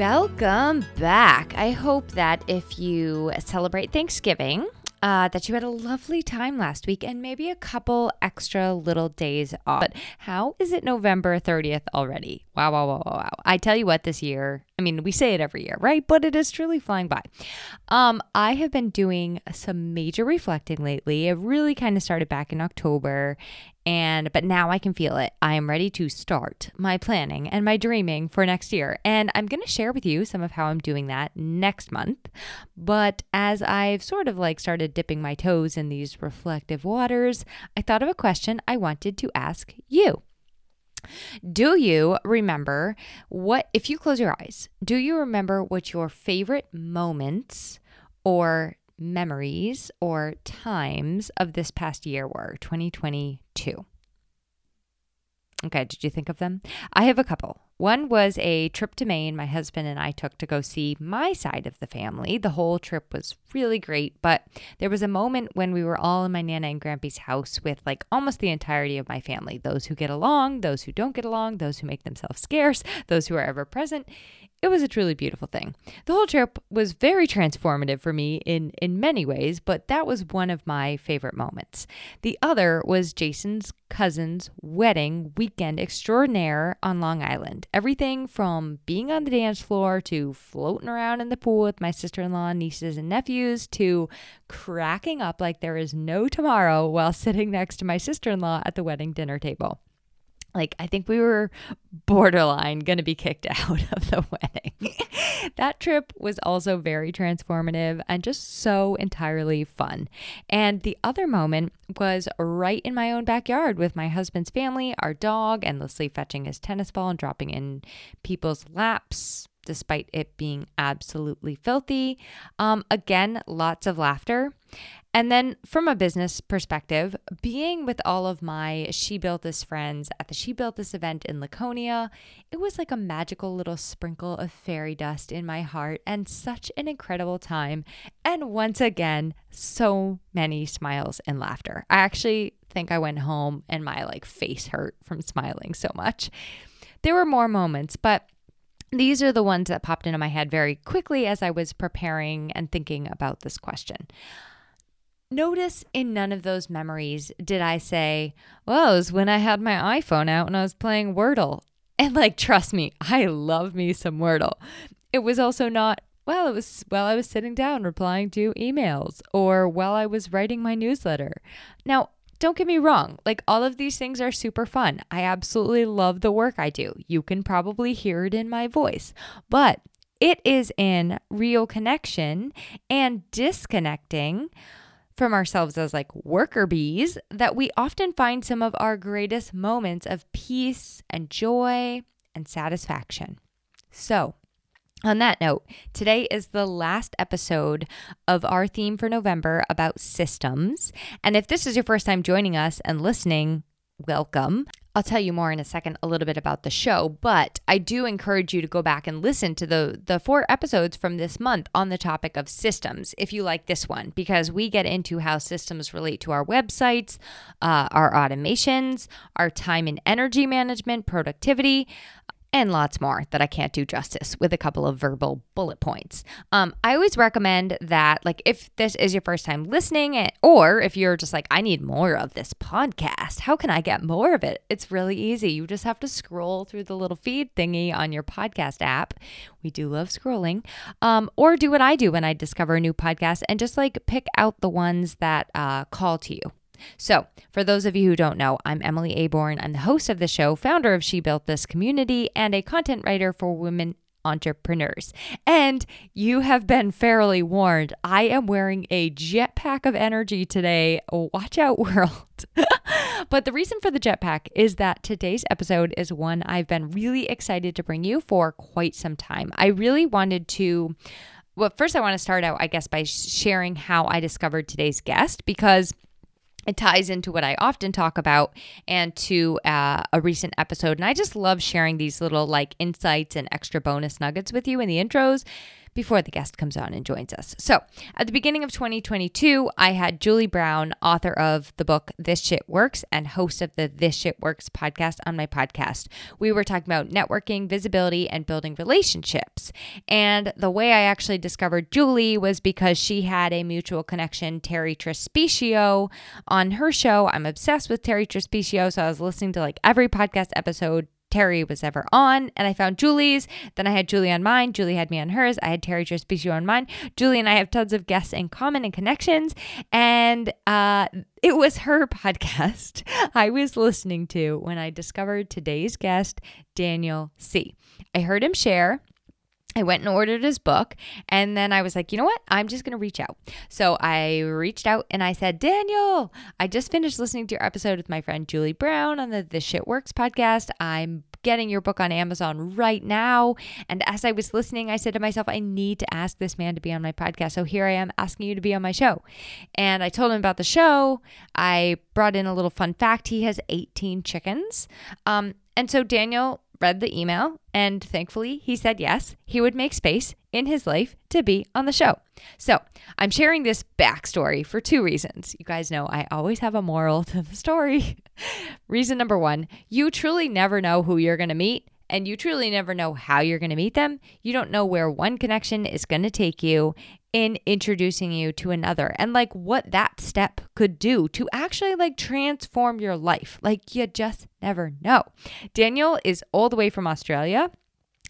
Welcome back. I hope that if you celebrate Thanksgiving, uh, that you had a lovely time last week and maybe a couple extra little days off. But how is it November 30th already? Wow, wow, wow, wow, wow. I tell you what, this year, I mean, we say it every year, right? But it is truly flying by. Um, I have been doing some major reflecting lately. It really kind of started back in October and but now I can feel it. I am ready to start my planning and my dreaming for next year. And I'm going to share with you some of how I'm doing that next month. But as I've sort of like started dipping my toes in these reflective waters, I thought of a question I wanted to ask you. Do you remember what, if you close your eyes, do you remember what your favorite moments or memories or times of this past year were 2022? Okay, did you think of them? I have a couple. One was a trip to Maine my husband and I took to go see my side of the family. The whole trip was really great, but there was a moment when we were all in my Nana and Grampy's house with like almost the entirety of my family those who get along, those who don't get along, those who make themselves scarce, those who are ever present it was a truly beautiful thing. The whole trip was very transformative for me in in many ways, but that was one of my favorite moments. The other was Jason's cousin's wedding weekend extraordinaire on Long Island. Everything from being on the dance floor to floating around in the pool with my sister-in-law, nieces and nephews to cracking up like there is no tomorrow while sitting next to my sister-in-law at the wedding dinner table like I think we were borderline going to be kicked out of the wedding. that trip was also very transformative and just so entirely fun. And the other moment was right in my own backyard with my husband's family, our dog endlessly fetching his tennis ball and dropping in people's laps despite it being absolutely filthy. Um, again, lots of laughter. And then from a business perspective, being with all of my She Built This friends at the She Built This event in Laconia, it was like a magical little sprinkle of fairy dust in my heart and such an incredible time. And once again, so many smiles and laughter. I actually think I went home and my like face hurt from smiling so much. There were more moments, but these are the ones that popped into my head very quickly as I was preparing and thinking about this question. Notice in none of those memories did I say, well, it was when I had my iPhone out and I was playing Wordle. And like, trust me, I love me some Wordle. It was also not, well, it was while I was sitting down replying to emails or while I was writing my newsletter. Now, don't get me wrong, like all of these things are super fun. I absolutely love the work I do. You can probably hear it in my voice, but it is in real connection and disconnecting from ourselves as like worker bees that we often find some of our greatest moments of peace and joy and satisfaction. So, on that note, today is the last episode of our theme for November about systems. And if this is your first time joining us and listening, welcome. I'll tell you more in a second a little bit about the show, but I do encourage you to go back and listen to the the four episodes from this month on the topic of systems if you like this one because we get into how systems relate to our websites, uh, our automations, our time and energy management, productivity, and lots more that I can't do justice with a couple of verbal bullet points. Um, I always recommend that, like, if this is your first time listening, eh, or if you're just like, I need more of this podcast, how can I get more of it? It's really easy. You just have to scroll through the little feed thingy on your podcast app. We do love scrolling. Um, or do what I do when I discover a new podcast and just like pick out the ones that uh, call to you. So, for those of you who don't know, I'm Emily Aborn. I'm the host of the show, founder of She Built This community, and a content writer for women entrepreneurs. And you have been fairly warned. I am wearing a jetpack of energy today. Watch out, world. but the reason for the jetpack is that today's episode is one I've been really excited to bring you for quite some time. I really wanted to. Well, first, I want to start out, I guess, by sharing how I discovered today's guest because it ties into what I often talk about and to uh, a recent episode. And I just love sharing these little like insights and extra bonus nuggets with you in the intros before the guest comes on and joins us. So, at the beginning of 2022, I had Julie Brown, author of the book This Shit Works and host of the This Shit Works podcast on my podcast. We were talking about networking, visibility, and building relationships. And the way I actually discovered Julie was because she had a mutual connection, Terri Trespicio, on her show. I'm obsessed with Terri Trespicio, so I was listening to like every podcast episode Terri was ever on, and I found Julie's. Then I had Julie on mine. Julie had me on hers. I had Terri Trespicio on mine. Julie and I have tons of guests in common and connections. And uh, it was her podcast I was listening to when I discovered today's guest, Daniel Sih. I heard him share I went and ordered his book. And then I was like, you know what? I'm just going to reach out. So I reached out and I said, Daniel, I just finished listening to your episode with my friend Julie Brown on the This Shit Works podcast. I'm getting your book on Amazon right now. And as I was listening, I said to myself, I need to ask this man to be on my podcast. So here I am asking you to be on my show. And I told him about the show. I brought in a little fun fact. He has 18 chickens. Um, and so Daniel read the email, and thankfully he said yes, he would make space in his life to be on the show. So I'm sharing this backstory for two reasons. You guys know I always have a moral to the story. Reason number one you truly never know who you're going to meet and you truly never know how you're going to meet them. You don't know where one connection is going to take you in introducing you to another and like what that step could do to actually like transform your life. Like you just never know. Daniel is all the way from Australia.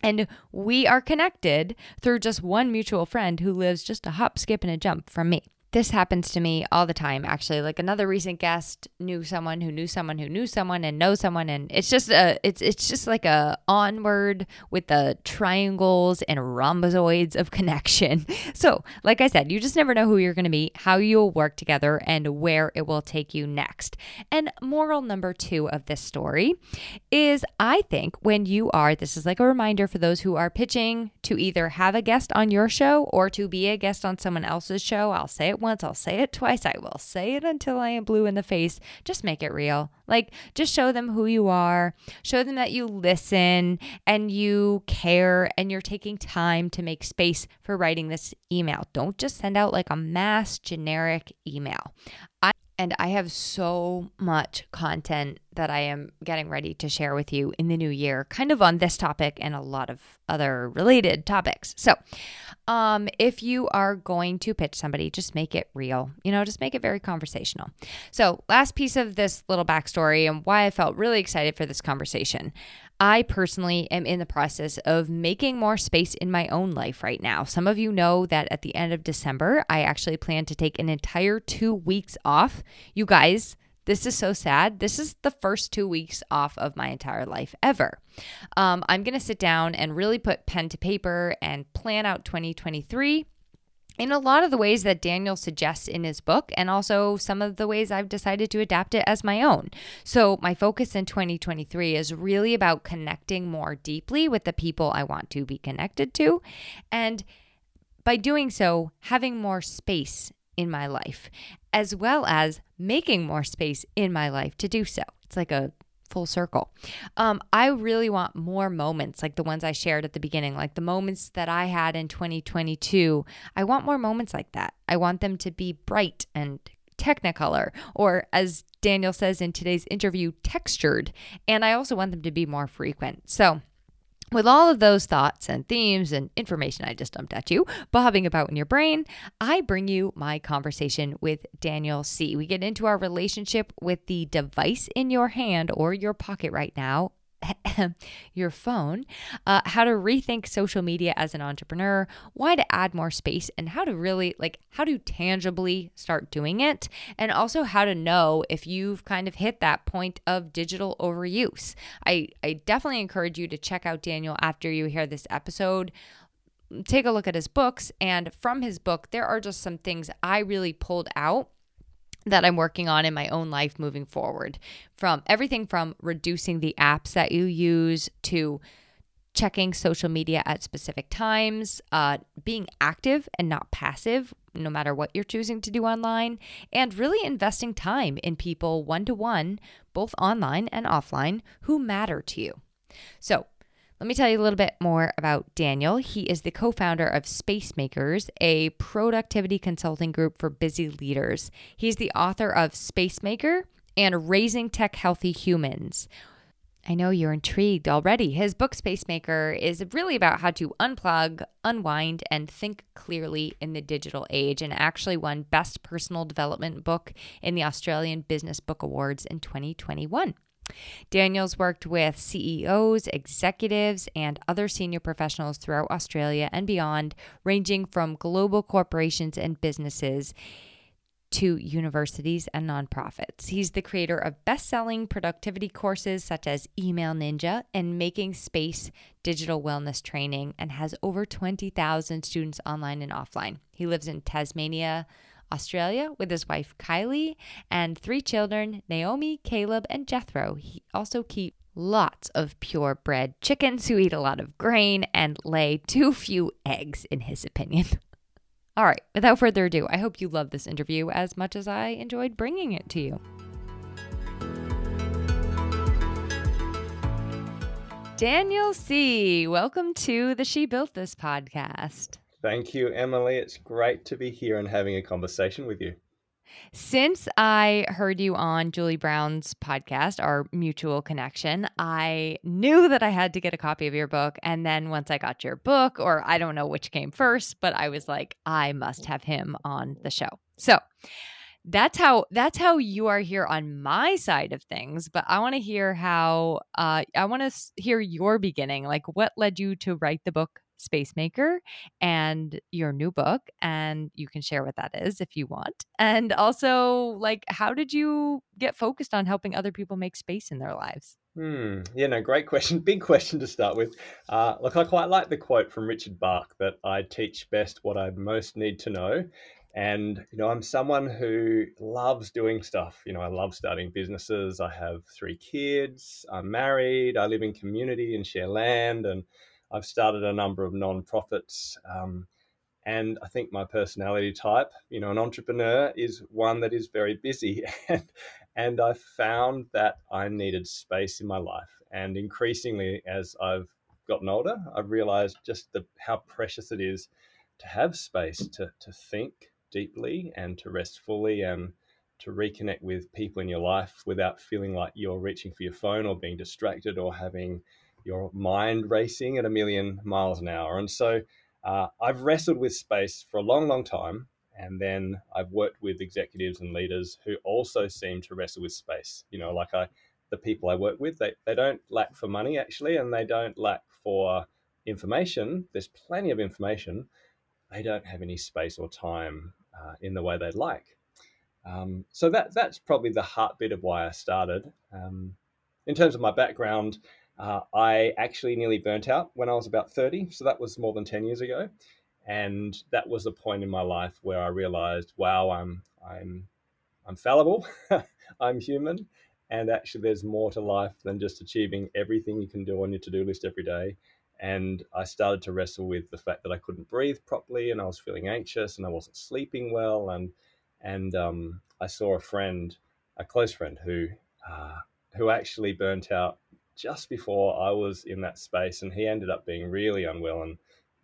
And we are connected through just one mutual friend who lives just a hop, skip, and a jump from me this happens to me all the time actually. Like another recent guest knew someone who knew someone who knew someone and knows someone and it's just a it's it's just like a onward with the triangles and rhombozoids of connection. So like i said you just never know who you're going to meet how you'll work together and where it will take you next. And moral number two of this story is i think when you are this is like a reminder for those who are pitching to either have a guest on your show or to be a guest on someone else's show i'll say it once, I'll say it twice, I will say it until I am blue in the face. Just make it real. Like, just show them who you are, show them that you listen and you care and you're taking time to make space for writing this email. Don't just send out like a mass generic email. I and I have so much content that I am getting ready to share with you in the new year, kind of on this topic and a lot of other related topics. So, um, if you are going to pitch somebody, just make it real, you know, just make it very conversational. So, last piece of this little backstory and why I felt really excited for this conversation. I personally am in the process of making more space in my own life right now. Some of you know that at the end of December, I actually plan to take an entire two weeks off. You guys, this is so sad. This is the first two weeks off of my entire life ever. Um, I'm going to sit down and really put pen to paper and plan out 2023 in a lot of the ways that Daniel suggests in his book, and also some of the ways I've decided to adapt it as my own. So, my focus in 2023 is really about connecting more deeply with the people I want to be connected to. And by doing so, having more space in my life, as well as making more space in my life to do so. It's like a full circle. Um, I really want more moments like the ones I shared at the beginning, like the moments that I had in 2022. I want more moments like that. I want them to be bright and technicolor, or as Daniel says in today's interview, textured. And I also want them to be more frequent. So, with all of those thoughts and themes and information I just dumped at you bobbing about in your brain, I bring you my conversation with Daniel Sih. We get into our relationship with the device in your hand or your pocket right now your phone, uh, how to rethink social media as an entrepreneur, why to add more space, and how to really like how to tangibly start doing it, and also how to know if you've kind of hit that point of digital overuse. I, I definitely encourage you to check out Daniel after you hear this episode take a look at his books. And from his book, there are just some things I really pulled out that I'm working on in my own life moving forward. From everything from reducing the apps that you use to checking social media at specific times, uh, being active and not passive, no matter what you're choosing to do online, and really investing time in people one to one, both online and offline, who matter to you. So, let me tell you a little bit more about Daniel. He is the co founder of Space Makers, a productivity consulting group for busy leaders. He's the author of Space Maker and Raising Tech Healthy Humans. I know you're intrigued already. His book, Spacemaker, is really about how to unplug, unwind, and think clearly in the digital age, and actually won Best Personal Development Book in the Australian Business Book Awards in 2021. Daniels worked with CEOs, executives, and other senior professionals throughout Australia and beyond, ranging from global corporations and businesses to universities and nonprofits. He's the creator of best selling productivity courses such as Email Ninja and Making Space Digital Wellness Training and has over 20,000 students online and offline. He lives in Tasmania, Australia with his wife Kylie and three children Naomi, Caleb, and Jethro. He also keeps lots of purebred chickens who eat a lot of grain and lay too few eggs, in his opinion. All right, without further ado, I hope you love this interview as much as I enjoyed bringing it to you. Daniel Sih., welcome to the She Built This podcast. Thank you, Emily. It's great to be here and having a conversation with you. Since I heard you on Julie Brown's podcast, our mutual connection, I knew that I had to get a copy of your book. And then once I got your book, or I don't know which came first, but I was like, I must have him on the show. So that's how that's how you are here on my side of things but i want to hear how uh, i want to hear your beginning like what led you to write the book Space Maker and your new book. And you can share what that is if you want. And also, like, how did you get focused on helping other people make space in their lives? Hmm. Yeah, no, great question. Big question to start with. Uh, look, I quite like the quote from Richard Bach that I teach best what I most need to know. And, you know, I'm someone who loves doing stuff. You know, I love starting businesses. I have three kids. I'm married. I live in community and share land. And I've started a number of non-profits. Um, and I think my personality type, you know, an entrepreneur is one that is very busy. And, and I found that I needed space in my life. And increasingly, as I've gotten older, I've realized just the, how precious it is to have space to, to think deeply and to rest fully and to reconnect with people in your life without feeling like you're reaching for your phone or being distracted or having your mind racing at a million miles an hour. And so uh, I've wrestled with space for a long, long time. And then I've worked with executives and leaders who also seem to wrestle with space. You know, like I, the people I work with, they, they don't lack for money actually, and they don't lack for information. There's plenty of information. They don't have any space or time uh, in the way they'd like. Um, so that that's probably the heartbeat of why I started. Um, in terms of my background, uh, I actually nearly burnt out when I was about 30. So that was more than 10 years ago. And that was a point in my life where I realized, wow, I'm, I'm, I'm fallible. I'm human. And actually, there's more to life than just achieving everything you can do on your to do list every day. And I started to wrestle with the fact that I couldn't breathe properly and I was feeling anxious and I wasn't sleeping well. And, and um, I saw a friend, a close friend, who, uh, who actually burnt out just before I was in that space, and he ended up being really unwell and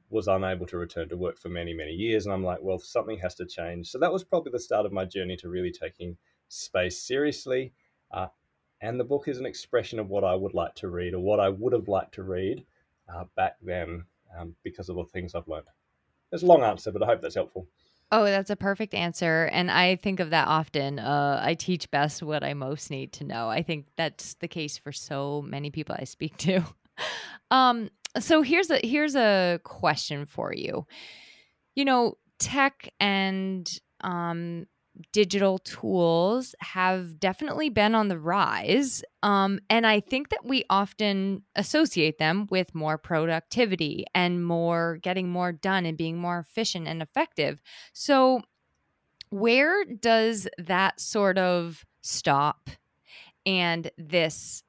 was unable to return to work for many, many years. And I'm like, well, something has to change. So that was probably the start of my journey to really taking space seriously. Uh, and the book is an expression of what I would like to read or what I would have liked to read uh, back then um, because of the things I've learned. It's a long answer, but I hope that's helpful. Oh, that's a perfect answer. And I think of that often. Uh, I teach best what I most need to know. I think that's the case for so many people I speak to. um, so here's a here's a question for you. You know, tech and um, digital tools have definitely been on the rise. Um, and I think that we often associate them with more productivity and more getting more done and being more efficient and effective. So, where does that sort of stop and this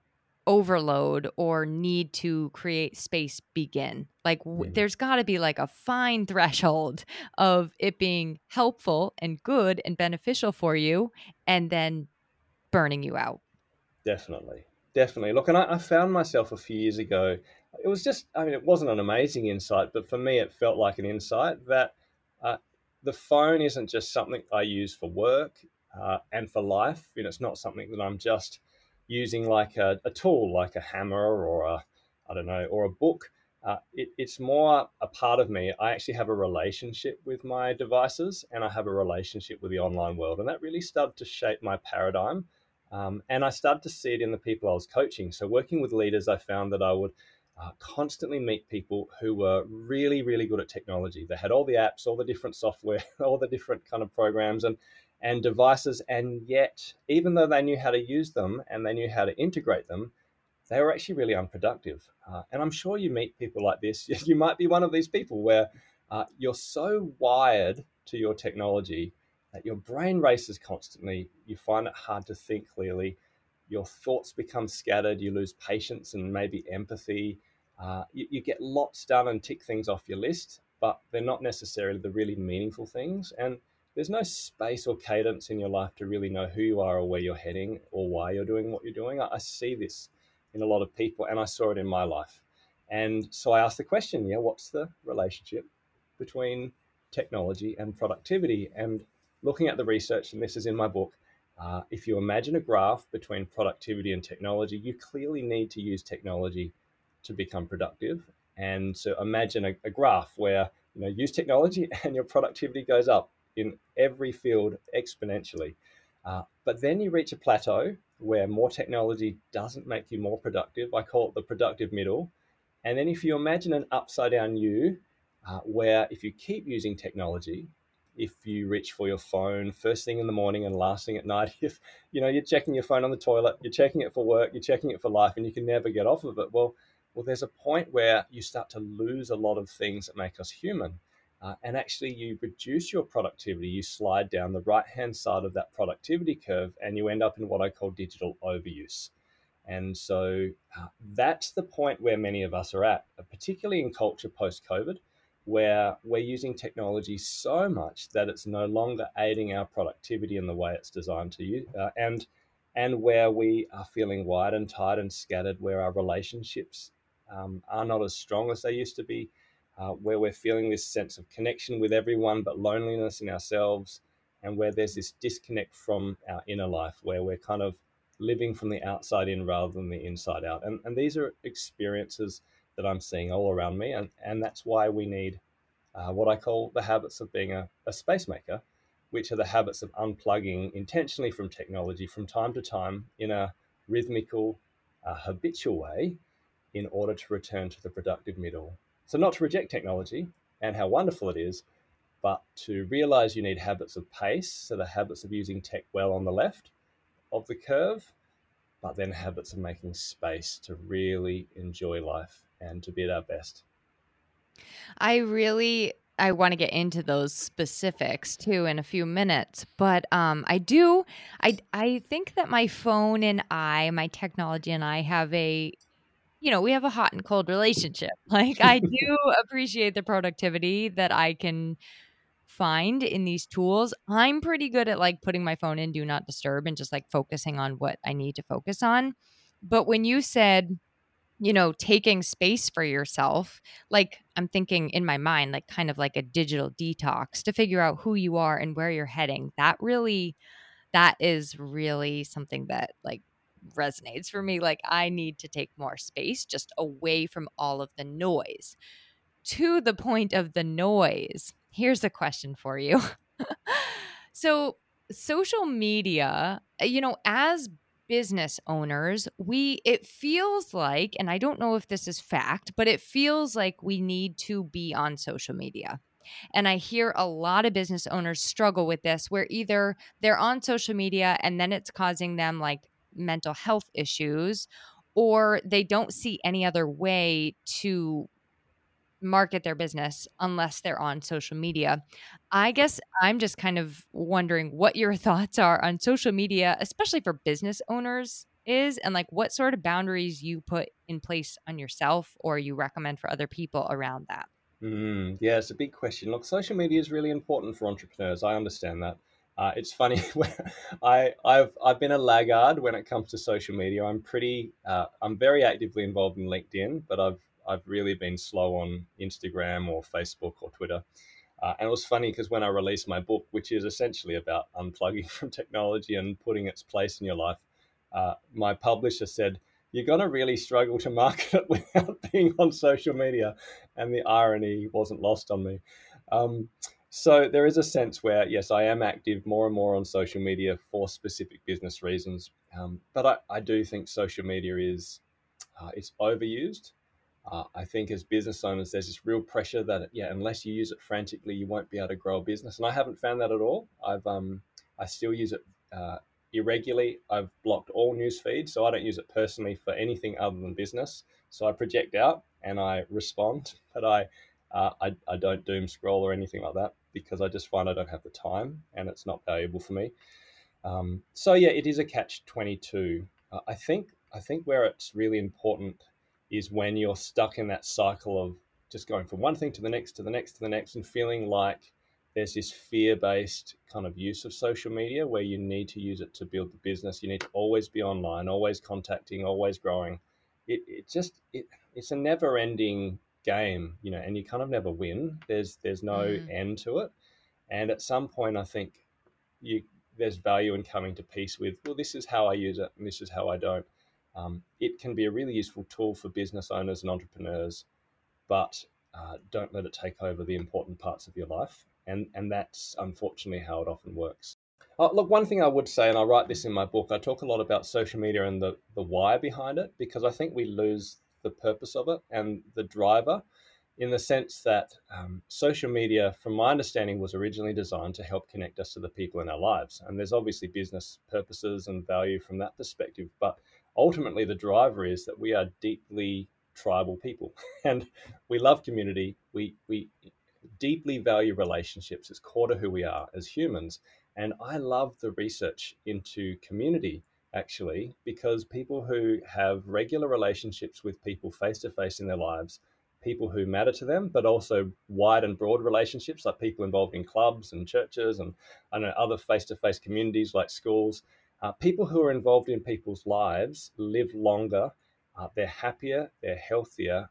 overload or need to create space begin? Like, w- Mm. there's got to be like a fine threshold of it being helpful and good and beneficial for you and then burning you out. Definitely, definitely. Look, and I, I found myself a few years ago. It was just, I mean, it wasn't an amazing insight, but for me, it felt like an insight that uh, the phone isn't just something I use for work uh, and for life. You know, it's not something that I'm just using like a, a tool, like a hammer or a, I don't know, or a book. Uh, it, it's more a part of me. I actually have a relationship with my devices and I have a relationship with the online world. And that really started to shape my paradigm um, and I started to see it in the people I was coaching. So, working with leaders, I found that I would uh, constantly meet people who were really, really good at technology. They had all the apps, all the different software, all the different kind of programs and, and devices. And yet, even though they knew how to use them and they knew how to integrate them, they were actually really unproductive. Uh, and I'm sure you meet people like this. You might be one of these people where uh, you're so wired to your technology that your brain races constantly. You find it hard to think clearly. Your thoughts become scattered. You lose patience and maybe empathy. Uh, you, you get lots done and tick things off your list, but they're not necessarily the really meaningful things. And there's no space or cadence in your life to really know who you are or where you're heading or why you're doing what you're doing. I, I see this in a lot of people, and I saw it in my life. And so I asked the question, yeah, what's the relationship between technology and productivity? And looking at the research, and this is in my book, uh, if you imagine a graph between productivity and technology, you clearly need to use technology to become productive. And so imagine a, a graph where you know use technology and your productivity goes up in every field exponentially. Uh, but then you reach a plateau where more technology doesn't make you more productive. I call it the productive middle. And then if you imagine an upside down U, uh, where if you keep using technology, if you reach for your phone first thing in the morning and last thing at night, if you know you're checking your phone on the toilet, you're checking it for work, you're checking it for life, and you can never get off of it. Well, well, there's a point where you start to lose a lot of things that make us human. Uh, and actually, you reduce your productivity. You slide down the right hand side of that productivity curve, and you end up in what I call digital overuse. And so uh, that's the point where many of us are at, particularly in culture post COVID where we're using technology so much that it's no longer aiding our productivity in the way it's designed to use, uh, and and where we are feeling wired and tired and scattered, where our relationships um, are not as strong as they used to be, uh, where we're feeling this sense of connection with everyone but loneliness in ourselves, and where there's this disconnect from our inner life, where we're kind of living from the outside in rather than the inside out. And, and these are experiences that I'm seeing all around me. And, and that's why we need uh, what I call the habits of being a, a space maker, which are the habits of unplugging intentionally from technology from time to time in a rhythmical, uh, habitual way in order to return to the productive middle. So, not to reject technology and how wonderful it is, but to realize you need habits of pace. So, the habits of using tech well on the left of the curve, but then habits of making space to really enjoy life and to be at our best. I really I want to get into those specifics too in a few minutes, but um I do I I think that my phone and I, my technology and I have a you know, we have a hot and cold relationship. Like I do appreciate the productivity that I can find in these tools. I'm pretty good at like putting my phone in do not disturb and just like focusing on what I need to focus on. But when you said you know, taking space for yourself, like I'm thinking in my mind, like kind of like a digital detox to figure out who you are and where you're heading. That really, that is really something that like resonates for me. Like I need to take more space just away from all of the noise. To the point of the noise, here's a question for you so, social media, uh, you know, as business owners, we it feels like and I don't know if this is fact, but it feels like we need to be on social media. And I hear a lot of business owners struggle with this where either they're on social media and then it's causing them like mental health issues or they don't see any other way to market their business unless they're on social media. I guess I'm just kind of wondering what your thoughts are on social media, especially for business owners is and like what sort of boundaries you put in place on yourself or you recommend for other people around that. Mm, yeah, it's a big question. Look, social media is really important for entrepreneurs. I understand that. Uh, it's funny. I, I've I've been a laggard when it comes to social media. I'm pretty. Uh, I'm very actively involved in LinkedIn, but I've I've really been slow on Instagram or Facebook or Twitter. Uh, and it was funny because when I released my book, which is essentially about unplugging from technology and putting its place in your life, uh, my publisher said, You're going to really struggle to market it without being on social media. And the irony wasn't lost on me. Um, so there is a sense where, yes, I am active more and more on social media for specific business reasons. Um, but I, I, do think social media is uh, it's overused uh, I think as business owners, there's this real pressure that yeah, unless you use it frantically, you won't be able to grow a business. And I haven't found that at all. I've um, I still use it uh, irregularly. I've blocked all news feeds, so I don't use it personally for anything other than business. So I project out and I respond, but I uh, I, I don't doom scroll or anything like that because I just find I don't have the time and it's not valuable for me. Um, so yeah, it is a catch twenty two. Uh, I think I think where it's really important is when you're stuck in that cycle of just going from one thing to the next to the next to the next and feeling like there's this fear-based kind of use of social media where you need to use it to build the business you need to always be online always contacting always growing it, it just it, it's a never-ending game you know and you kind of never win there's there's no mm. end to it and at some point i think you there's value in coming to peace with well this is how i use it and this is how i don't um, it can be a really useful tool for business owners and entrepreneurs, but uh, don't let it take over the important parts of your life. And, and that's unfortunately how it often works. Uh, look, one thing I would say, and I write this in my book, I talk a lot about social media and the, the why behind it because I think we lose the purpose of it and the driver in the sense that um, social media, from my understanding, was originally designed to help connect us to the people in our lives. And there's obviously business purposes and value from that perspective. But ultimately the driver is that we are deeply tribal people and we love community we we deeply value relationships it's core to who we are as humans and i love the research into community actually because people who have regular relationships with people face to face in their lives people who matter to them but also wide and broad relationships like people involved in clubs and churches and I know other face to face communities like schools uh, people who are involved in people's lives live longer, uh, they're happier, they're healthier.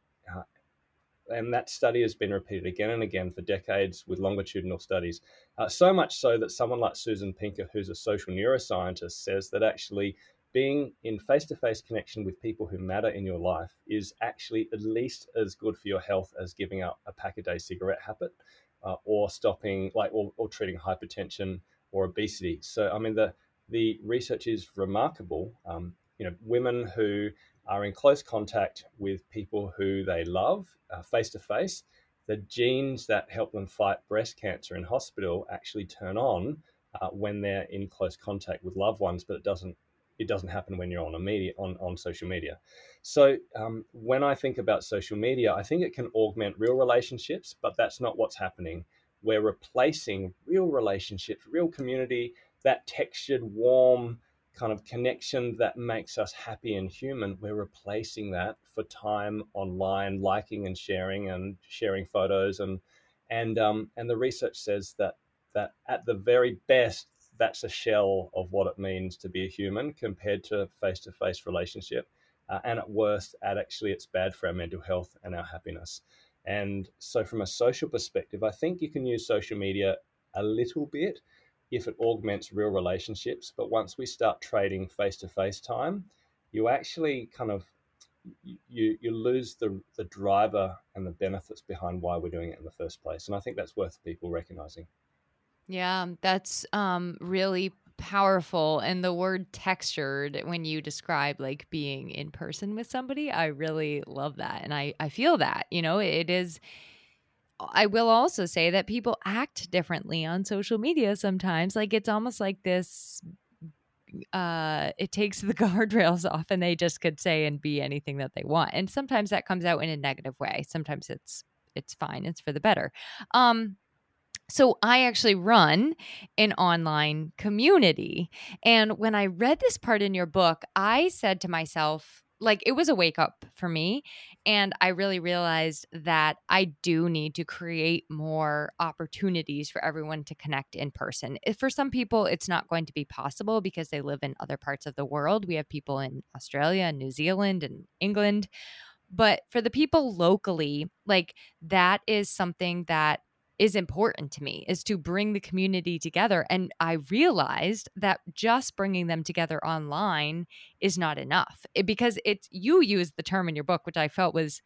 And that study has been repeated again and again for decades with longitudinal studies. Uh, so much so that someone like Susan Pinker, who's a social neuroscientist, says that actually being in face to face connection with people who matter in your life is actually at least as good for your health as giving up a pack a day cigarette habit uh, or stopping, like, or, or treating hypertension or obesity. So, I mean, the the research is remarkable. Um, you know, women who are in close contact with people who they love face to face, the genes that help them fight breast cancer in hospital actually turn on uh, when they're in close contact with loved ones, but it doesn't it doesn't happen when you're on a media on, on social media. So um, when I think about social media, I think it can augment real relationships, but that's not what's happening. We're replacing real relationships, real community, that textured, warm kind of connection that makes us happy and human, we're replacing that for time online, liking and sharing and sharing photos and and um, and the research says that that at the very best, that's a shell of what it means to be a human compared to face-to-face relationship. Uh, and at worst, at actually, it's bad for our mental health and our happiness. And so, from a social perspective, I think you can use social media a little bit if it augments real relationships. But once we start trading face to face time, you actually kind of you you lose the the driver and the benefits behind why we're doing it in the first place. And I think that's worth people recognizing. Yeah, that's um really powerful and the word textured when you describe like being in person with somebody, I really love that and I I feel that, you know, it is I will also say that people act differently on social media sometimes. Like it's almost like this uh it takes the guardrails off and they just could say and be anything that they want. And sometimes that comes out in a negative way. Sometimes it's it's fine. It's for the better. Um so I actually run an online community. And when I read this part in your book, I said to myself, like it was a wake up for me and i really realized that i do need to create more opportunities for everyone to connect in person. For some people it's not going to be possible because they live in other parts of the world. We have people in australia and new zealand and england but for the people locally like that is something that is important to me is to bring the community together and i realized that just bringing them together online is not enough eh, it, because it's you use the term in your book which i felt was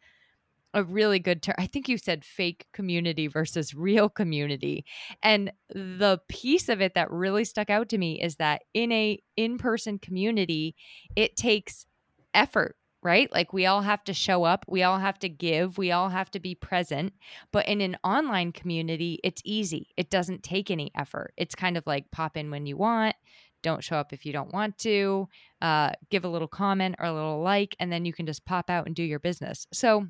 a really good term i think you said fake community versus real community and the piece of it that really stuck out to me is that in a in-person community it takes effort right? Like we all have to show up, we all have to give, we all have to be present. But in an online community, it's easy. It doesn't take any effort. It's kind of like pop in when you want, don't show up if you don't want to, uh, give a little comment or a little like, and then you can just pop out and do your business. So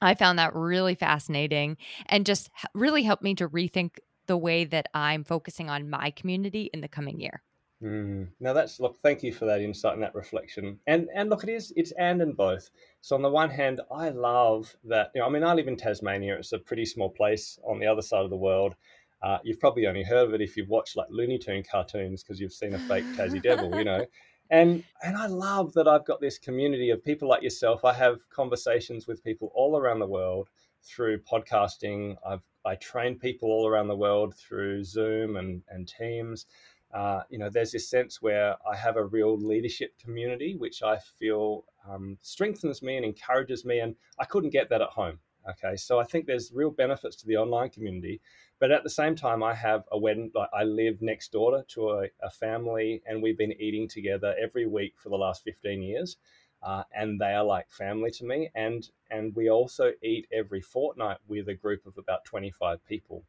I found that really fascinating and just really helped me to rethink the way that I'm focusing on my community in the coming year. Mm. Now that's look. Thank you for that insight and that reflection. And and look, it is it's and and both. So on the one hand, I love that. You know, I mean, I live in Tasmania. It's a pretty small place on the other side of the world. Uh, you've probably only heard of it if you've watched like Looney Tune cartoons because you've seen a fake Tassie Devil. You know. And and I love that I've got this community of people like yourself. I have conversations with people all around the world through podcasting. I've I train people all around the world through Zoom and and Teams uh, you know, there's this sense where I have a real leadership community, which I feel um, strengthens me and encourages me, and I couldn't get that at home. Okay, so I think there's real benefits to the online community, but at the same time, I have a wedding. Like I live next door to a, a family, and we've been eating together every week for the last 15 years. Uh, and they are like family to me. And and we also eat every fortnight with a group of about 25 people,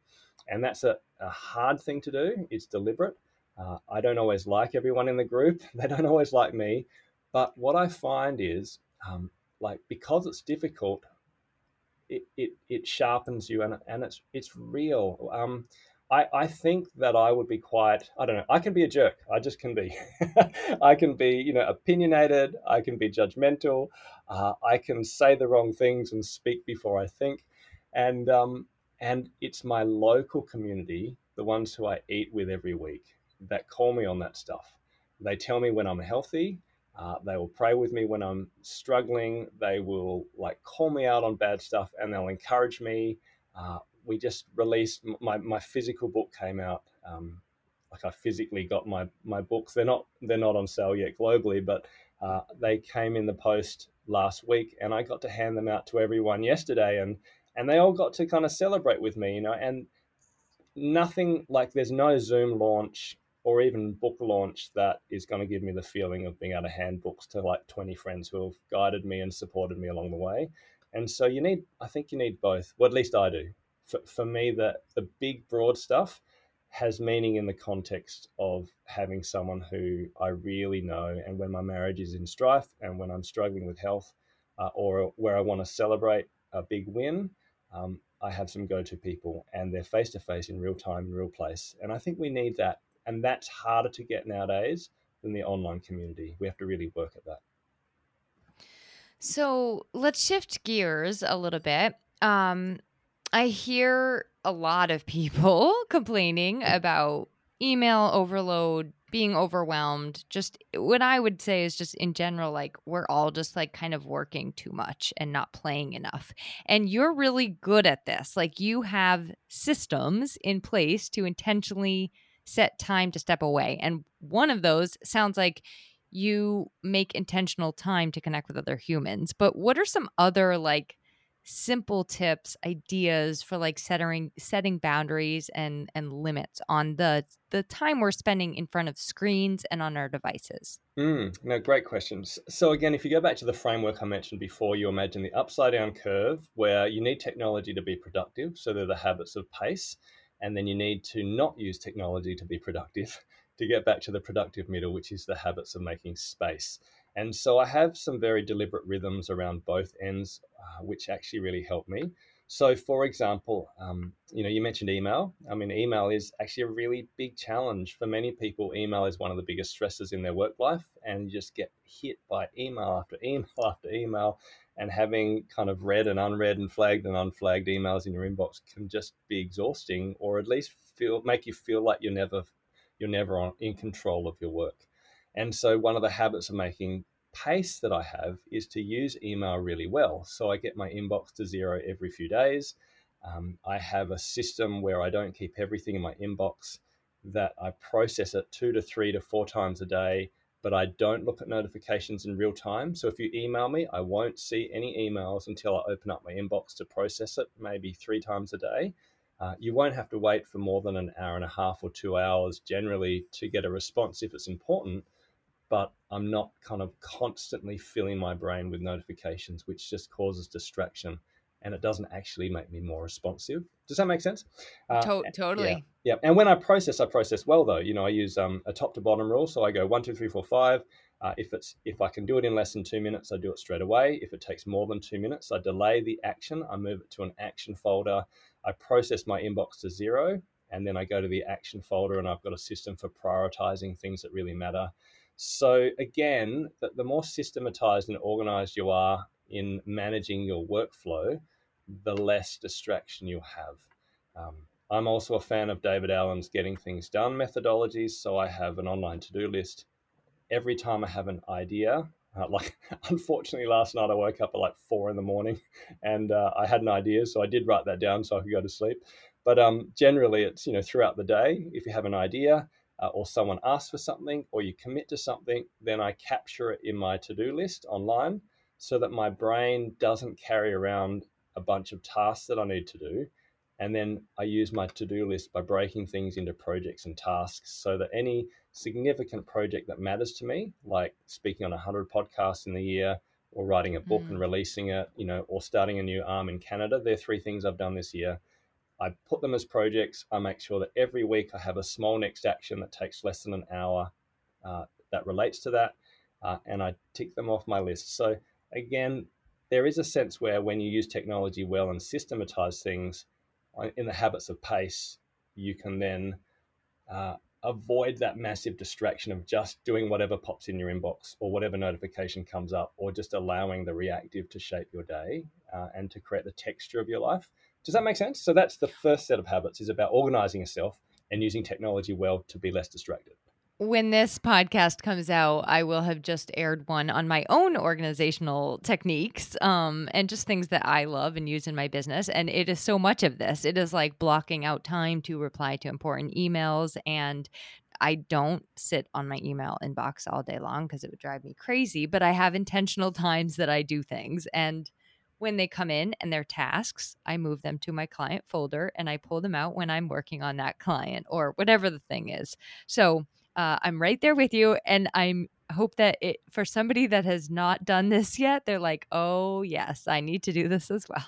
and that's a, a hard thing to do. It's deliberate, uh, I don't always like everyone in the group. They don't always like me. But what I find is, um, like, because it's difficult, it, it, it sharpens you and, and it's, it's real. Um, I, I think that I would be quite, I don't know, I can be a jerk. I just can be. I can be, you know, opinionated. I can be judgmental. Uh, I can say the wrong things and speak before I think. And, um, and it's my local community, the ones who I eat with every week, that call me on that stuff. They tell me when I'm healthy. Uh, they will pray with me when I'm struggling. They will like call me out on bad stuff and they'll encourage me. Uh, we just released my, my physical book came out. Um, like I physically got my, my books. They're not they're not on sale yet globally, but uh, they came in the post last week, and I got to hand them out to everyone yesterday, and and they all got to kind of celebrate with me, you know. And nothing like there's no Zoom launch or even book launch that is going to give me the feeling of being able to hand books to like 20 friends who have guided me and supported me along the way. And so you need, I think you need both. Well, at least I do. For, for me, the, the big, broad stuff has meaning in the context of having someone who I really know. And when my marriage is in strife and when I'm struggling with health uh, or where I want to celebrate a big win, um, I have some go to people and they're face to face in real time, in real place. And I think we need that and that's harder to get nowadays than the online community. We have to really work at that. So let's shift gears a little bit. Um, I hear a lot of people complaining about email overload, being overwhelmed. Just what I would say is just in general, like we're all just like kind of working too much and not playing enough. And you're really good at this. Like you have systems in place to intentionally set time to step away. And one of those sounds like you make intentional time to connect with other humans. But what are some other like simple tips, ideas for like setting setting boundaries and and limits on the the time we're spending in front of screens and on our devices? Mm, no, great questions. So again, if you go back to the framework I mentioned before, you imagine the upside down curve where you need technology to be productive. So they're the habits of pace, and then you need to not use technology to be productive to get back to the productive middle, which is the habits of making space. And so I have some very deliberate rhythms around both ends, uh, which actually really help me. So, for example, um, you know, you mentioned email. I mean, email is actually a really big challenge for many people. Email is one of the biggest stresses in their work life, and you just get hit by email after email after email. And having kind of read and unread and flagged and unflagged emails in your inbox can just be exhausting, or at least feel make you feel like you're never you're never on, in control of your work. And so, one of the habits of making pace that I have is to use email really well. So, I get my inbox to zero every few days. Um, I have a system where I don't keep everything in my inbox, that I process it two to three to four times a day, but I don't look at notifications in real time. So, if you email me, I won't see any emails until I open up my inbox to process it, maybe three times a day. Uh, you won't have to wait for more than an hour and a half or two hours generally to get a response if it's important but I'm not kind of constantly filling my brain with notifications, which just causes distraction and it doesn't actually make me more responsive. Does that make sense? Uh, to- totally. Yeah, yeah. And when I process, I process well though. You know, I use um, a top to bottom rule. So I go one, two, three, four, five. Uh, if it's if I can do it in less than two minutes, I do it straight away. If it takes more than two minutes, I delay the action. I move it to an action folder. I process my inbox to zero, and then I go to the action folder, and I've got a system for prioritizing things that really matter. So again, the, the more systematized and organized you are in managing your workflow, the less distraction you have. Um, I'm also a fan of David Allen's getting things done methodologies. So I have an online to do list. Every time I have an idea, uh, like unfortunately last night I woke up at like four in the morning and uh, I had an idea, so I did write that down so I could go to sleep. But um, generally, it's you know throughout the day. If you have an idea, uh, or someone asks for something or you commit to something, then I capture it in my to do list online so that my brain doesn't carry around a bunch of tasks that I need to do. And then I use my to do list by breaking things into projects and tasks so that any significant project that matters to me, like speaking on 100 podcasts in the year, or writing a book mm. and releasing it, you know, or starting a new arm in Canada. They're three things I've done this year. I put them as projects. I make sure that every week I have a small next action that takes less than an hour uh, that relates to that, uh, and I tick them off my list. So again, there is a sense where when you use technology well and systematize things uh, in the habits of pace, you can then uh, avoid that massive distraction of just doing whatever pops in your inbox or whatever notification comes up, or just allowing the reactive to shape your day uh, and to create the texture of your life. Does that make sense? So that's the first set of habits is about organizing yourself and using technology well to be less distracted. When this podcast comes out, I will have just aired one on my own organizational techniques um, and just things that I love and use in my business. And it is so much of this. It is like blocking out time to reply to important emails. And I don't sit on my email inbox all day long because it would drive me crazy, but I have intentional times that I do things. And when they come in and their tasks, I move them to my client folder and I pull them out when I'm working on that client or whatever the thing is. So uh, I'm right there with you. And I'm hope that it for somebody that has not done this yet, they're like, oh, yes, I need to do this as well.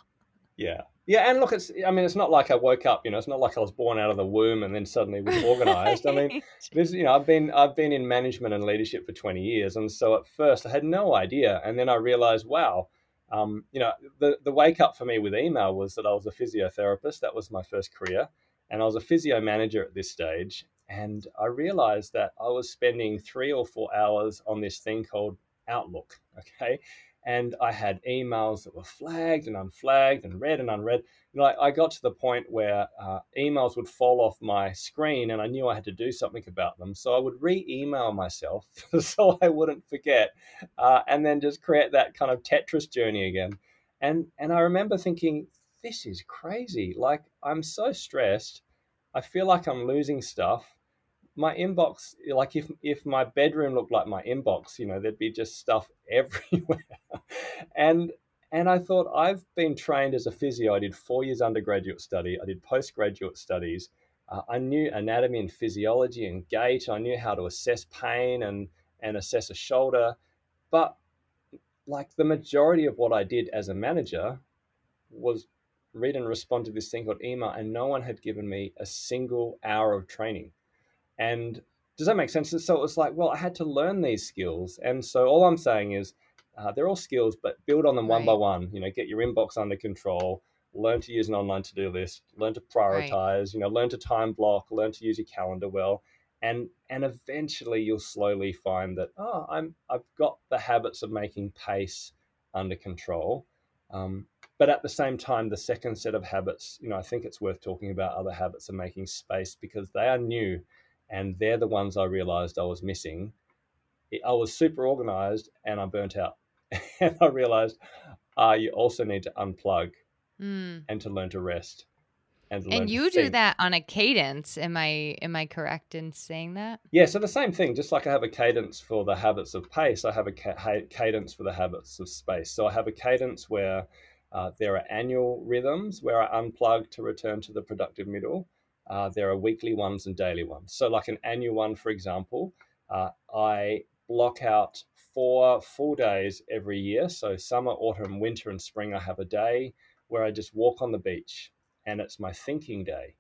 Yeah. Yeah, and look, it's. I mean, it's not like I woke up. You know, it's not like I was born out of the womb and then suddenly was organized. I mean, there's. You know, I've been I've been in management and leadership for 20 years, and so at first I had no idea, and then I realized, wow, um, you know, the, the wake up for me with email was that I was a physiotherapist. That was my first career. And I was a physio manager at this stage. And I realized that I was spending three or four hours on this thing called Outlook. Okay and I had emails that were flagged and unflagged and read and unread. You know, I, I got to the point where uh, emails would fall off my screen, and I knew I had to do something about them. So I would re-email myself so I wouldn't forget, uh, and then just create that kind of Tetris journey again. And and I remember thinking, this is crazy. Like I'm so stressed. I feel like I'm losing stuff my inbox like if if my bedroom looked like my inbox you know there'd be just stuff everywhere and and I thought, I've been trained as a physio. I did four years undergraduate study, I did postgraduate studies. Uh, I knew anatomy and physiology and gait. I knew how to assess pain and, and assess a shoulder. But like the majority of what I did as a manager was read and respond to this thing called email, and no one had given me a single hour of training. And does that make sense? So it was like, well, I had to learn these skills. And so all I'm saying is uh, they're all skills, but build on them right. one by one. You know, get your inbox under control, learn to use an online to-do list, learn to prioritize, right. you know, learn to time block, learn to use your calendar well. And, and eventually you'll slowly find that oh I'm I've got the habits of making pace under control um, but at the same time, the second set of habits, you know, I think it's worth talking about other habits of making space because they are new and they're the ones I realized I was missing. I was super organized and I burnt out. and I realized uh, you also need to unplug mm. and to learn to rest and, and you do that on a cadence am i am i correct in saying that? Yeah so the same thing just like i have a cadence for the habits of pace i have a ca- cadence for the habits of space. So i have a cadence where uh, there are annual rhythms where i unplug to return to the productive middle. Uh, there are weekly ones and daily ones. So like an annual one for example uh, i block out four full days every year. So summer autumn winter and spring i have a day where i just walk on the beach and it's my thinking day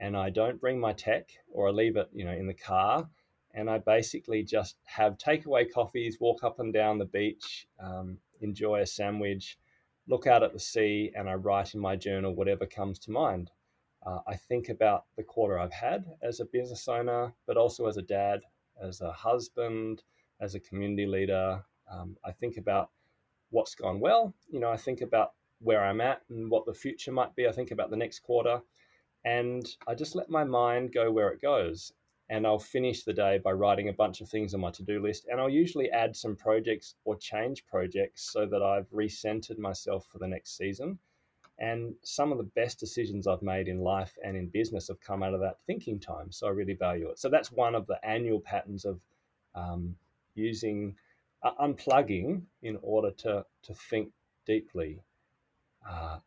and I don't bring my tech or I leave it, you know, in the car. And I basically just have takeaway coffees, walk up and down the beach, um, enjoy a sandwich, look out at the sea, and I write in my journal whatever comes to mind. Uh, I think about the quarter I've had as a business owner, but also as a dad, as a husband, as a community leader. Um, I think about what's gone well. You know, I think about where I'm at and what the future might be. I think about the next quarter, and I just let my mind go where it goes. And I'll finish the day by writing a bunch of things on my to do list. And I'll usually add some projects or change projects so that I've recentered myself for the next season. And some of the best decisions I've made in life and in business have come out of that thinking time. So I really value it. So that's one of the annual patterns of um, using uh, unplugging in order to, to think deeply uh,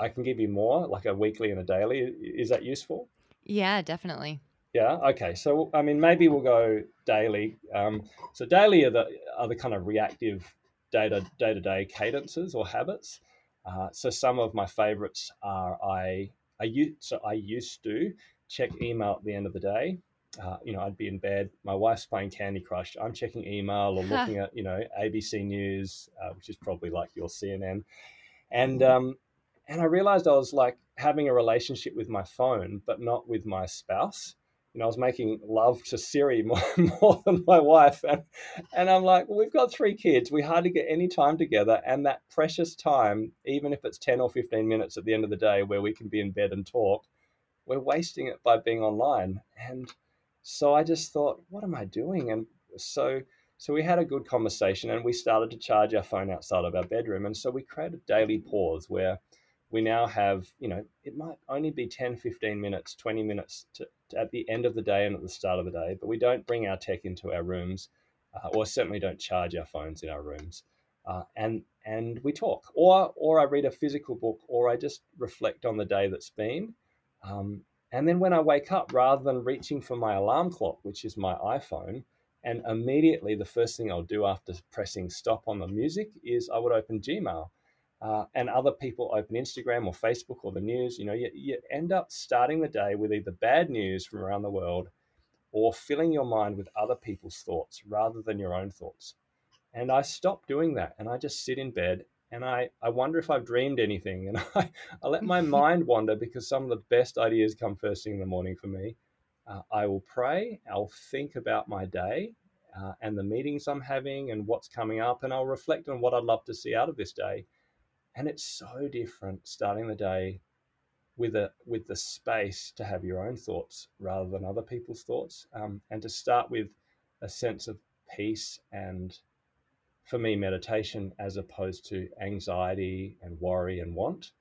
I can give you more, like a weekly and a daily. Is that useful? Yeah, definitely. Yeah. Okay. So I mean, maybe we'll go daily. Um, so daily are the are the kind of reactive data day to day cadences or habits. Uh, so some of my favorites are I I used so I used to check email at the end of the day. Uh, you know, I'd be in bed. My wife's playing Candy Crush. I'm checking email or looking at you know ABC News, uh, which is probably like your CNN and um, and I realized I was like having a relationship with my phone, but not with my spouse. You know, I was making love to Siri more, more than my wife, and and I'm like, well, we've got three kids. We hardly get any time together, and that precious time, even if it's ten or fifteen minutes at the end of the day where we can be in bed and talk, we're wasting it by being online. And so I just thought, what am I doing? And so so we had a good conversation and we started to charge our phone outside of our bedroom. And so we created daily pause where we now have, you know, it might only be 10, 15 minutes, 20 minutes to, to at the end of the day and at the start of the day, but we don't bring our tech into our rooms uh, or certainly don't charge our phones in our rooms. Uh, and and we talk, or or I read a physical book, or I just reflect on the day that's been. Um, and then when I wake up, rather than reaching for my alarm clock, which is my iPhone, and immediately, the first thing I'll do after pressing stop on the music is I would open Gmail. Uh, and other people open Instagram or Facebook or the news. You know, you, you end up starting the day with either bad news from around the world or filling your mind with other people's thoughts rather than your own thoughts. And I stopped doing that and I just sit in bed and I, I wonder if I've dreamed anything. And I, I let my mind wander because some of the best ideas come first thing in the morning for me. Uh, I will pray, I'll think about my day uh, and the meetings I'm having and what's coming up, and I'll reflect on what I'd love to see out of this day. And it's so different starting the day with a with the space to have your own thoughts rather than other people's thoughts, um, and to start with a sense of peace and for me meditation as opposed to anxiety and worry and want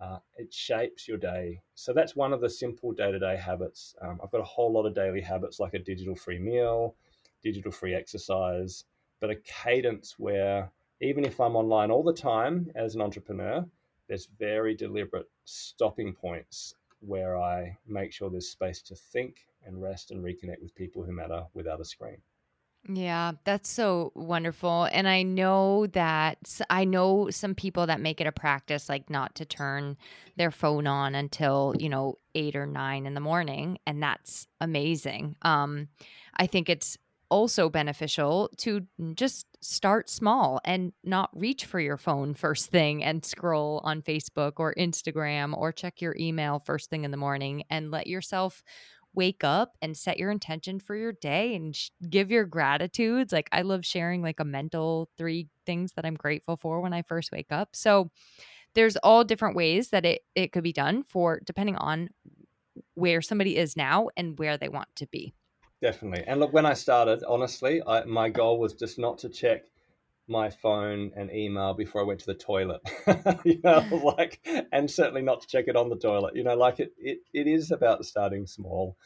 uh, it shapes your day. So that's one of the simple day to day habits. Um, I've got a whole lot of daily habits like a digital free meal, digital free exercise, but a cadence where even if I'm online all the time as an entrepreneur, there's very deliberate stopping points where I make sure there's space to think and rest and reconnect with people who matter without a screen. Yeah, that's so wonderful. And I know that I know some people that make it a practice like not to turn their phone on until, you know, 8 or 9 in the morning, and that's amazing. Um I think it's also beneficial to just start small and not reach for your phone first thing and scroll on Facebook or Instagram or check your email first thing in the morning and let yourself wake up and set your intention for your day and sh- give your gratitudes. Like I love sharing like a mental three things that I'm grateful for when I first wake up. So there's all different ways that it it could be done for depending on where somebody is now and where they want to be. Definitely. And look, when I started, honestly, I, my goal was just not to check my phone and email before I went to the toilet. you know, like, and certainly not to check it on the toilet. You know, like it, it, it is about starting small.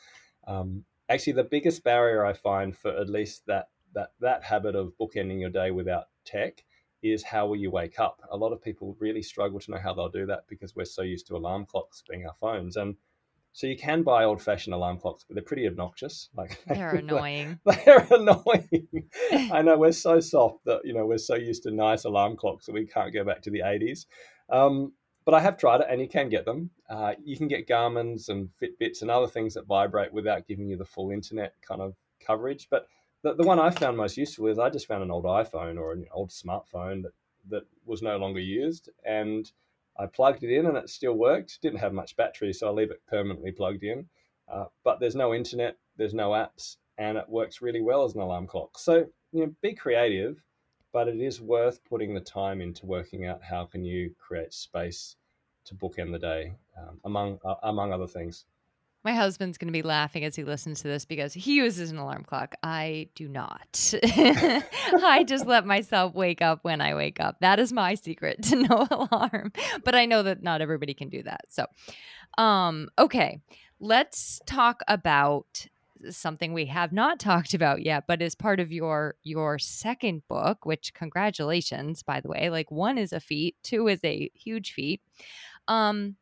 Um, actually, the biggest barrier I find for at least that that that habit of bookending your day without tech is how will you wake up? A lot of people really struggle to know how they'll do that because we're so used to alarm clocks being our phones and so you can buy old-fashioned alarm clocks, but they're pretty obnoxious. Like they're annoying. They're annoying. I know we're so soft that you know we're so used to nice alarm clocks that we can't go back to the '80s. Um, but I have tried it, and you can get them. Uh, you can get Garmin's and Fitbits and other things that vibrate without giving you the full internet kind of coverage. But the, the one I found most useful is I just found an old iPhone or an old smartphone that that was no longer used, and I plugged it in and it still worked. Didn't have much battery, so I leave it permanently plugged in. Uh, but there's no internet, there's no apps, and it works really well as an alarm clock. So you know, be creative, but it is worth putting the time into working out how can you create space to bookend the day, um, among uh, among other things. My husband's going to be laughing as he listens to this because he uses an alarm clock. I do not. I just let myself wake up when I wake up. That is my secret to no alarm. But I know that not everybody can do that. So, um, okay, let's talk about something we have not talked about yet but is part of your your second book which congratulations by the way like one is a feat two is a huge feat um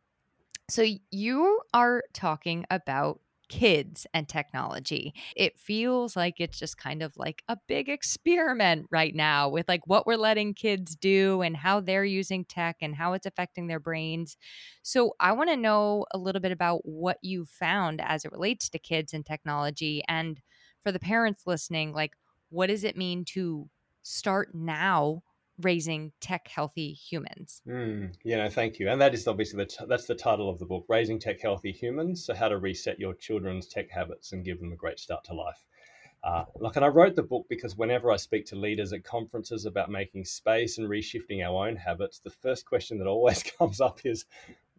so you are talking about kids and technology. It feels like it's just kind of like a big experiment right now with like what we're letting kids do and how they're using tech and how it's affecting their brains. So I want to know a little bit about what you found as it relates to kids and technology and for the parents listening like what does it mean to start now raising tech healthy humans. Mm, you know, thank you. And that is obviously the t- that's the title of the book, Raising Tech Healthy Humans. So how to reset your children's tech habits and give them a great start to life. Uh, like, and I wrote the book because whenever I speak to leaders at conferences about making space and reshifting our own habits, the first question that always comes up is,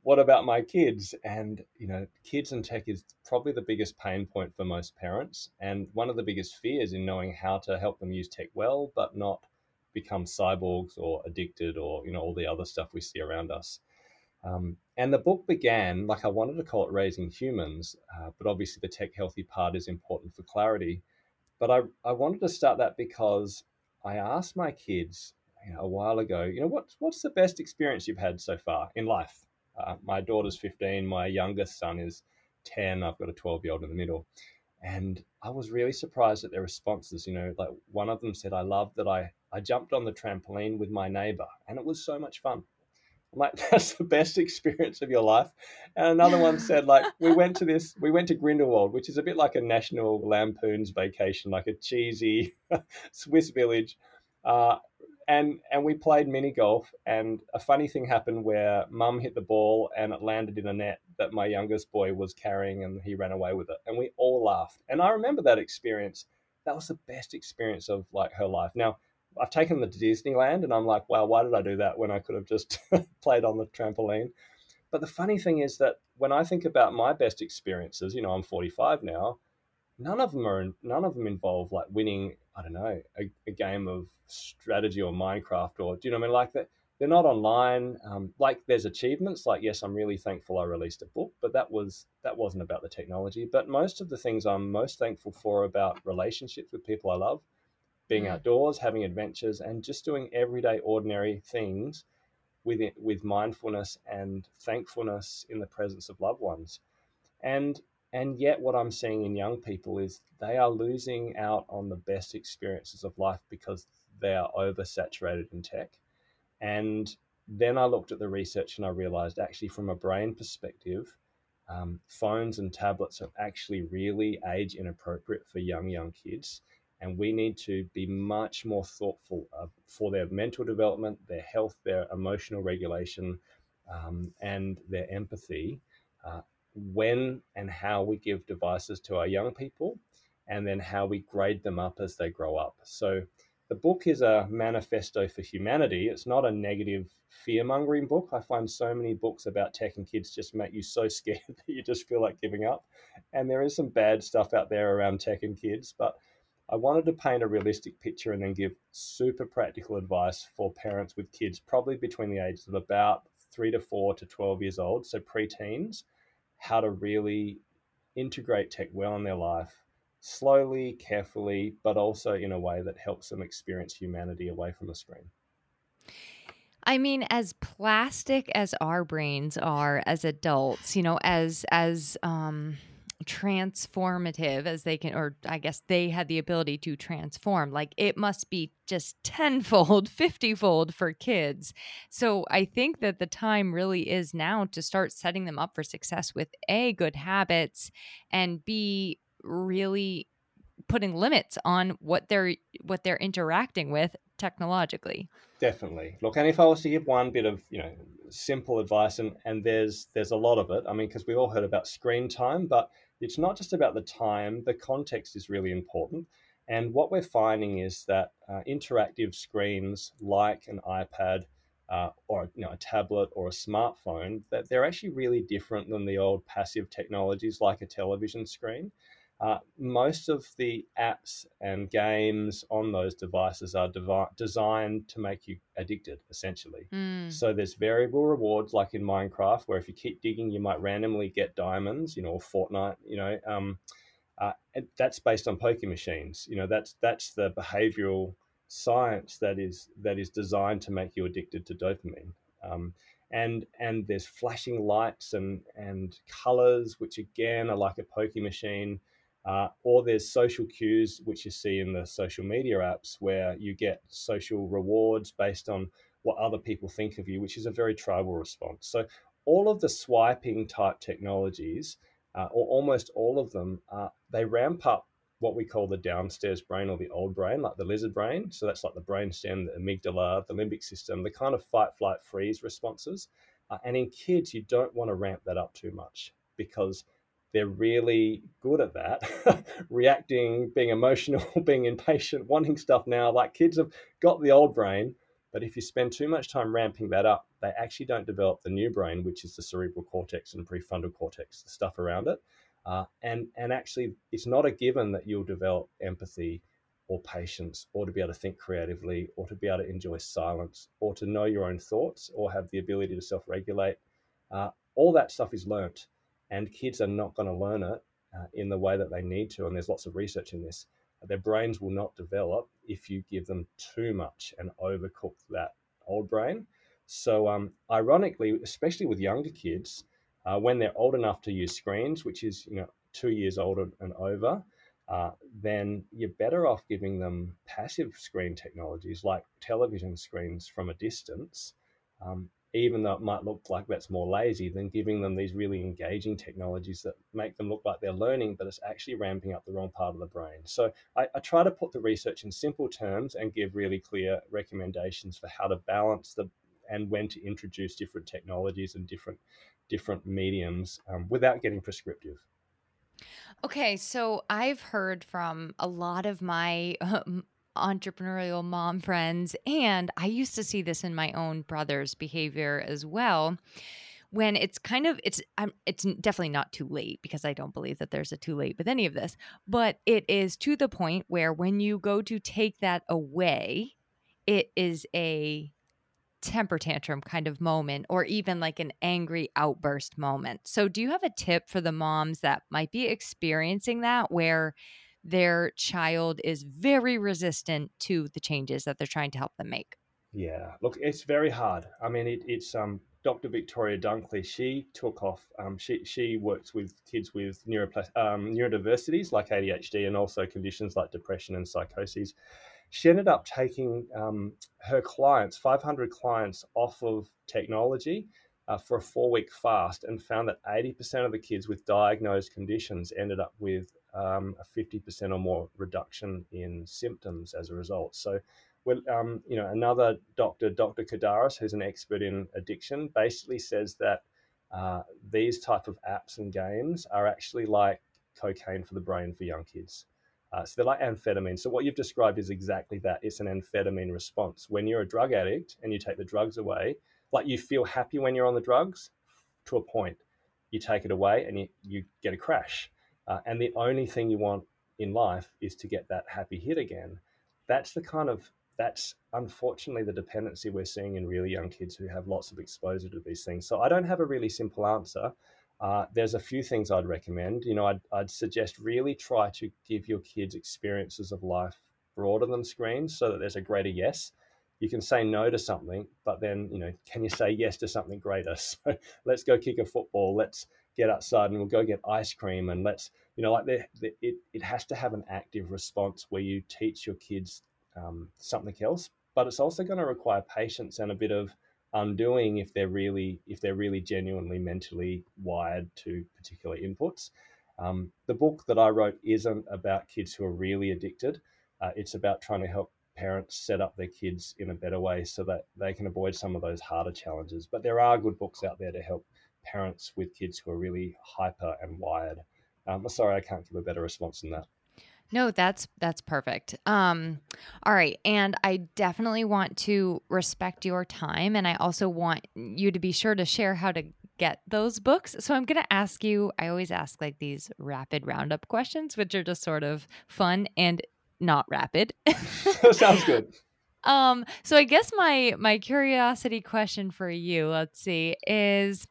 "What about my kids?" And you know, kids and tech is probably the biggest pain point for most parents, and one of the biggest fears in knowing how to help them use tech well, but not become cyborgs or addicted or you know all the other stuff we see around us. Um, and the book began like I wanted to call it Raising Humans, uh, but obviously the tech healthy part is important for clarity. But I, I wanted to start that because I asked my kids you know, a while ago, you know, what's what's the best experience you've had so far in life? Uh, my daughter's 15, my youngest son is 10, I've got a 12 year old in the middle. And I was really surprised at their responses. You know, like one of them said, I love that I I jumped on the trampoline with my neighbor, and it was so much fun. I'm like, that's the best experience of your life. And another one said, like, we went to this, we went to Grindelwald, which is a bit like a National Lampoon's vacation, like a cheesy Swiss village. Uh, and and we played mini golf and a funny thing happened where mum hit the ball and it landed in a net that my youngest boy was carrying and he ran away with it and we all laughed and i remember that experience that was the best experience of like her life now I've taken them to Disneyland, and I'm like, wow, why did I do that when I could have just played on the trampoline? But the funny thing is that when I think about my best experiences, you know, I'm 45 now. None of them are none of them involve like winning. I don't know a, a game of strategy or Minecraft or do you know what I mean? Like that, they're not online. Um, like there's achievements. Like yes, I'm really thankful I released a book, but that was that wasn't about the technology. But most of the things I'm most thankful for about relationships with people I love being mm. outdoors, having adventures, and just doing everyday, ordinary things with it, with mindfulness and thankfulness in the presence of loved ones. And and yet, what I'm seeing in young people is they are losing out on the best experiences of life because they are oversaturated in tech. And then I looked at the research and I realized actually, from a brain perspective, um, phones and tablets are actually really age inappropriate for young, young kids. And we need to be much more thoughtful uh, for their mental development, their health, their emotional regulation, um, and their empathy uh, when and how we give devices to our young people, and then how we grade them up as they grow up. So the book is a manifesto for humanity. It's not a negative fear mongering book. I find so many books about tech and kids just make you so scared that you just feel like giving up. And there is some bad stuff out there around tech and kids, but I wanted to paint a realistic picture and then give super practical advice for parents with kids, probably between the ages of about three to four to 12 years old, so preteens, how to really integrate tech well in their life slowly, carefully, but also in a way that helps them experience humanity away from the screen. I mean, as plastic as our brains are as adults, you know, as as um transformative as they can or i guess they had the ability to transform. Like it must be just tenfold 50 fold for kids. So i think that the time really is now to start setting them up for success with a good habits and b really putting limits on what they're what they're interacting with technologically definitely look and if i was to give one bit of you know simple advice and and there's there's a lot of it i mean because we all heard about screen time but it's not just about the time, the context is really important. And what we're finding is that uh, interactive screens like an iPad uh, or you know, a tablet or a smartphone, that they're actually really different than the old passive technologies like a television screen. Uh, most of the apps and games on those devices are devi- designed to make you addicted, essentially. Mm. So there's variable rewards, like in Minecraft, where if you keep digging, you might randomly get diamonds, you know, or Fortnite, you know. Um, uh, that's based on poker machines. You know, that's that's the behavioral science that is that is designed to make you addicted to dopamine. Um, and and there's flashing lights and and colors, which again are like a poker machine. Uh, or there's social cues, which you see in the social media apps, where you get social rewards based on what other people think of you, which is a very tribal response. So, all of the swiping type technologies, uh, or almost all of them, uh, they ramp up what we call the downstairs brain or the old brain, like the lizard brain. So, that's like the brainstem, the amygdala, the limbic system, the kind of fight, flight, freeze responses. Uh, and in kids, you don't want to ramp that up too much because they're really good at that. Reacting being emotional being impatient wanting stuff now. Like kids have got the old brain but if you spend too much time ramping that up they actually don't develop the new brain which is the cerebral cortex and prefrontal cortex the stuff around it. Uh, and and actually it's not a given that you'll develop empathy or patience or to be able to think creatively or to be able to enjoy silence or to know your own thoughts or have the ability to self-regulate. Uh, all that stuff is learnt and kids are not going to learn it uh, in the way that they need to. And there's lots of research in this. Their brains will not develop if you give them too much and overcook that old brain. So, um, ironically, especially with younger kids, uh, when they're old enough to use screens, which is you know two years old and over, uh, then you're better off giving them passive screen technologies like television screens from a distance, um, even though it might look like that's more lazy than giving them these really engaging technologies that make them look like they're learning, but it's actually ramping up the wrong part of the brain. So I, I try to put the research in simple terms and give really clear recommendations for how to balance the and when to introduce different technologies and different different mediums um, without getting prescriptive. Okay, so I've heard from a lot of my um, entrepreneurial mom friends. And I used to see this in my own brother's behavior as well. When it's kind of it's um, it's definitely not too late because I don't believe that there's a too late with any of this, but it is to the point where when you go to take that away, it is a temper tantrum kind of moment or even like an angry outburst moment. So do you have a tip for the moms that might be experiencing that where their child is very resistant to the changes that they're trying to help them make. Yeah, look, it's very hard. I mean, it, it's um, Dr. Victoria Dunckley. She took off. Um, she she works with kids with neuroplas- um, neurodiversities like ADHD and also conditions like depression and psychoses. She ended up taking um, her clients, 500 clients, off of technology uh, for a four week fast and found that 80% of the kids with diagnosed conditions ended up with um, a 50% or more reduction in symptoms as a result. So, well, um, you know, another doctor, Dr. Kardaras, who's an expert in addiction, basically says that uh, these type of apps and games are actually like cocaine for the brain for young kids. Uh, so they're like amphetamine. So what you've described is exactly that. It's an amphetamine response. When you're a drug addict and you take the drugs away, like you feel happy when you're on the drugs to a point. You take it away and you, you get a crash. Uh, and the only thing you want in life is to get that happy hit again. That's the kind of that's unfortunately the dependency we're seeing in really young kids who have lots of exposure to these things. So I don't have a really simple answer. Uh, there's a few things I'd recommend. You know, I'd, I'd suggest really try to give your kids experiences of life broader than screens so that there's a greater yes you can say no to something, but then, you know, can you say yes to something greater? So let's go kick a football. Let's get outside and we'll go get ice cream. And let's, you know, like the, the it, it has to have an active response where you teach your kids um, something else, but it's also going to require patience and a bit of undoing if they're really, if they're really genuinely mentally wired to particular inputs. Um, the book that I wrote isn't about kids who are really addicted. Uh, it's about trying to help parents set up their kids in a better way so that they can avoid some of those harder challenges. But there are good books out there to help parents with kids who are really hyper and wired. Um, sorry, I can't give a better response than that. No, that's that's perfect. Um all right, and I definitely want to respect your time and I also want you to be sure to share how to get those books. So I'm going to ask you I always ask like these rapid roundup questions which are just sort of fun and not rapid. Sounds good. Um, so I guess my my curiosity question for you, let's see, is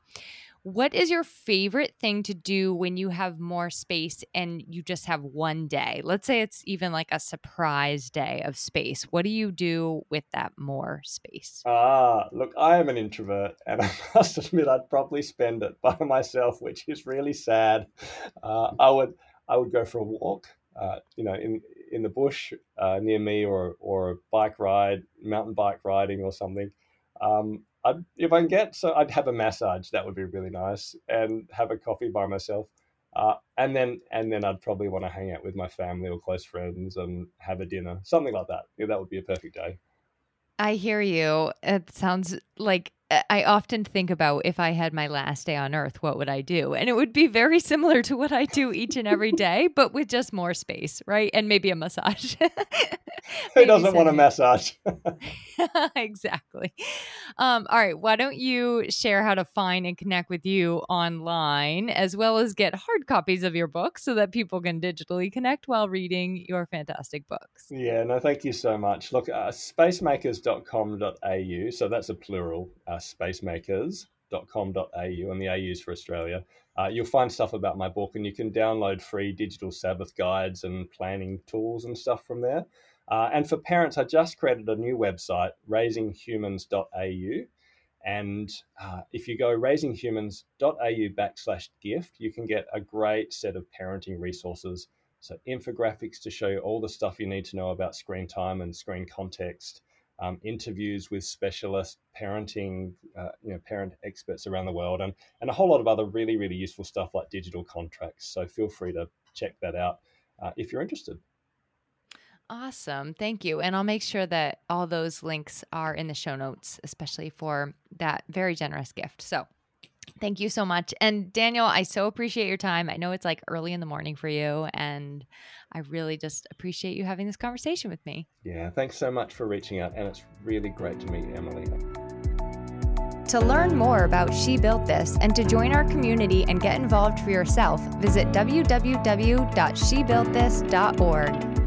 what is your favorite thing to do when you have more space and you just have one day? Let's say it's even like a surprise day of space. What do you do with that more space? Ah, look, I am an introvert and I must admit I'd probably spend it by myself, which is really sad. Uh, I would I would go for a walk. Uh, you know, in in the bush uh, near me or or a bike ride, mountain bike riding or something. Um, I'd, if I can get so I'd have a massage. That would be really nice, and have a coffee by myself. Uh, and then and then I'd probably want to hang out with my family or close friends and have a dinner, something like that. Yeah, that would be a perfect day. I hear you. It sounds like I often think about if I had my last day on earth, what would I do? And it would be very similar to what I do each and every day, but with just more space, right? And maybe a massage. Who doesn't want a massage? exactly. Um, all right. Why don't you share how to find and connect with you online, as well as get hard copies of your books so that people can digitally connect while reading your fantastic books? Yeah, no, thank you so much. Look, uh, spacemakers.com.au, so that's a plural. Uh, spacemakers.com.au, and the AU's for Australia. Uh, you'll find stuff about my book, and you can download free digital Sabbath guides and planning tools and stuff from there. Uh, and for parents, I just created a new website, raisinghumans.au. And uh, if you go raisinghumans.au backslash gift, you can get a great set of parenting resources. So, infographics to show you all the stuff you need to know about screen time and screen context, um, interviews with specialist parenting, uh, you know, parent experts around the world, and and a whole lot of other really really useful stuff like digital contracts. So feel free to check that out uh, if you're interested. Awesome. Thank you. And I'll make sure that all those links are in the show notes, especially for that very generous gift. So Thank you so much. And Daniel, I so appreciate your time. I know it's like early in the morning for you, and I really just appreciate you having this conversation with me. Yeah, thanks so much for reaching out, and it's really great to meet Emily. To learn more about She Built This and to join our community and get involved for yourself, visit www.shebuiltthis.org.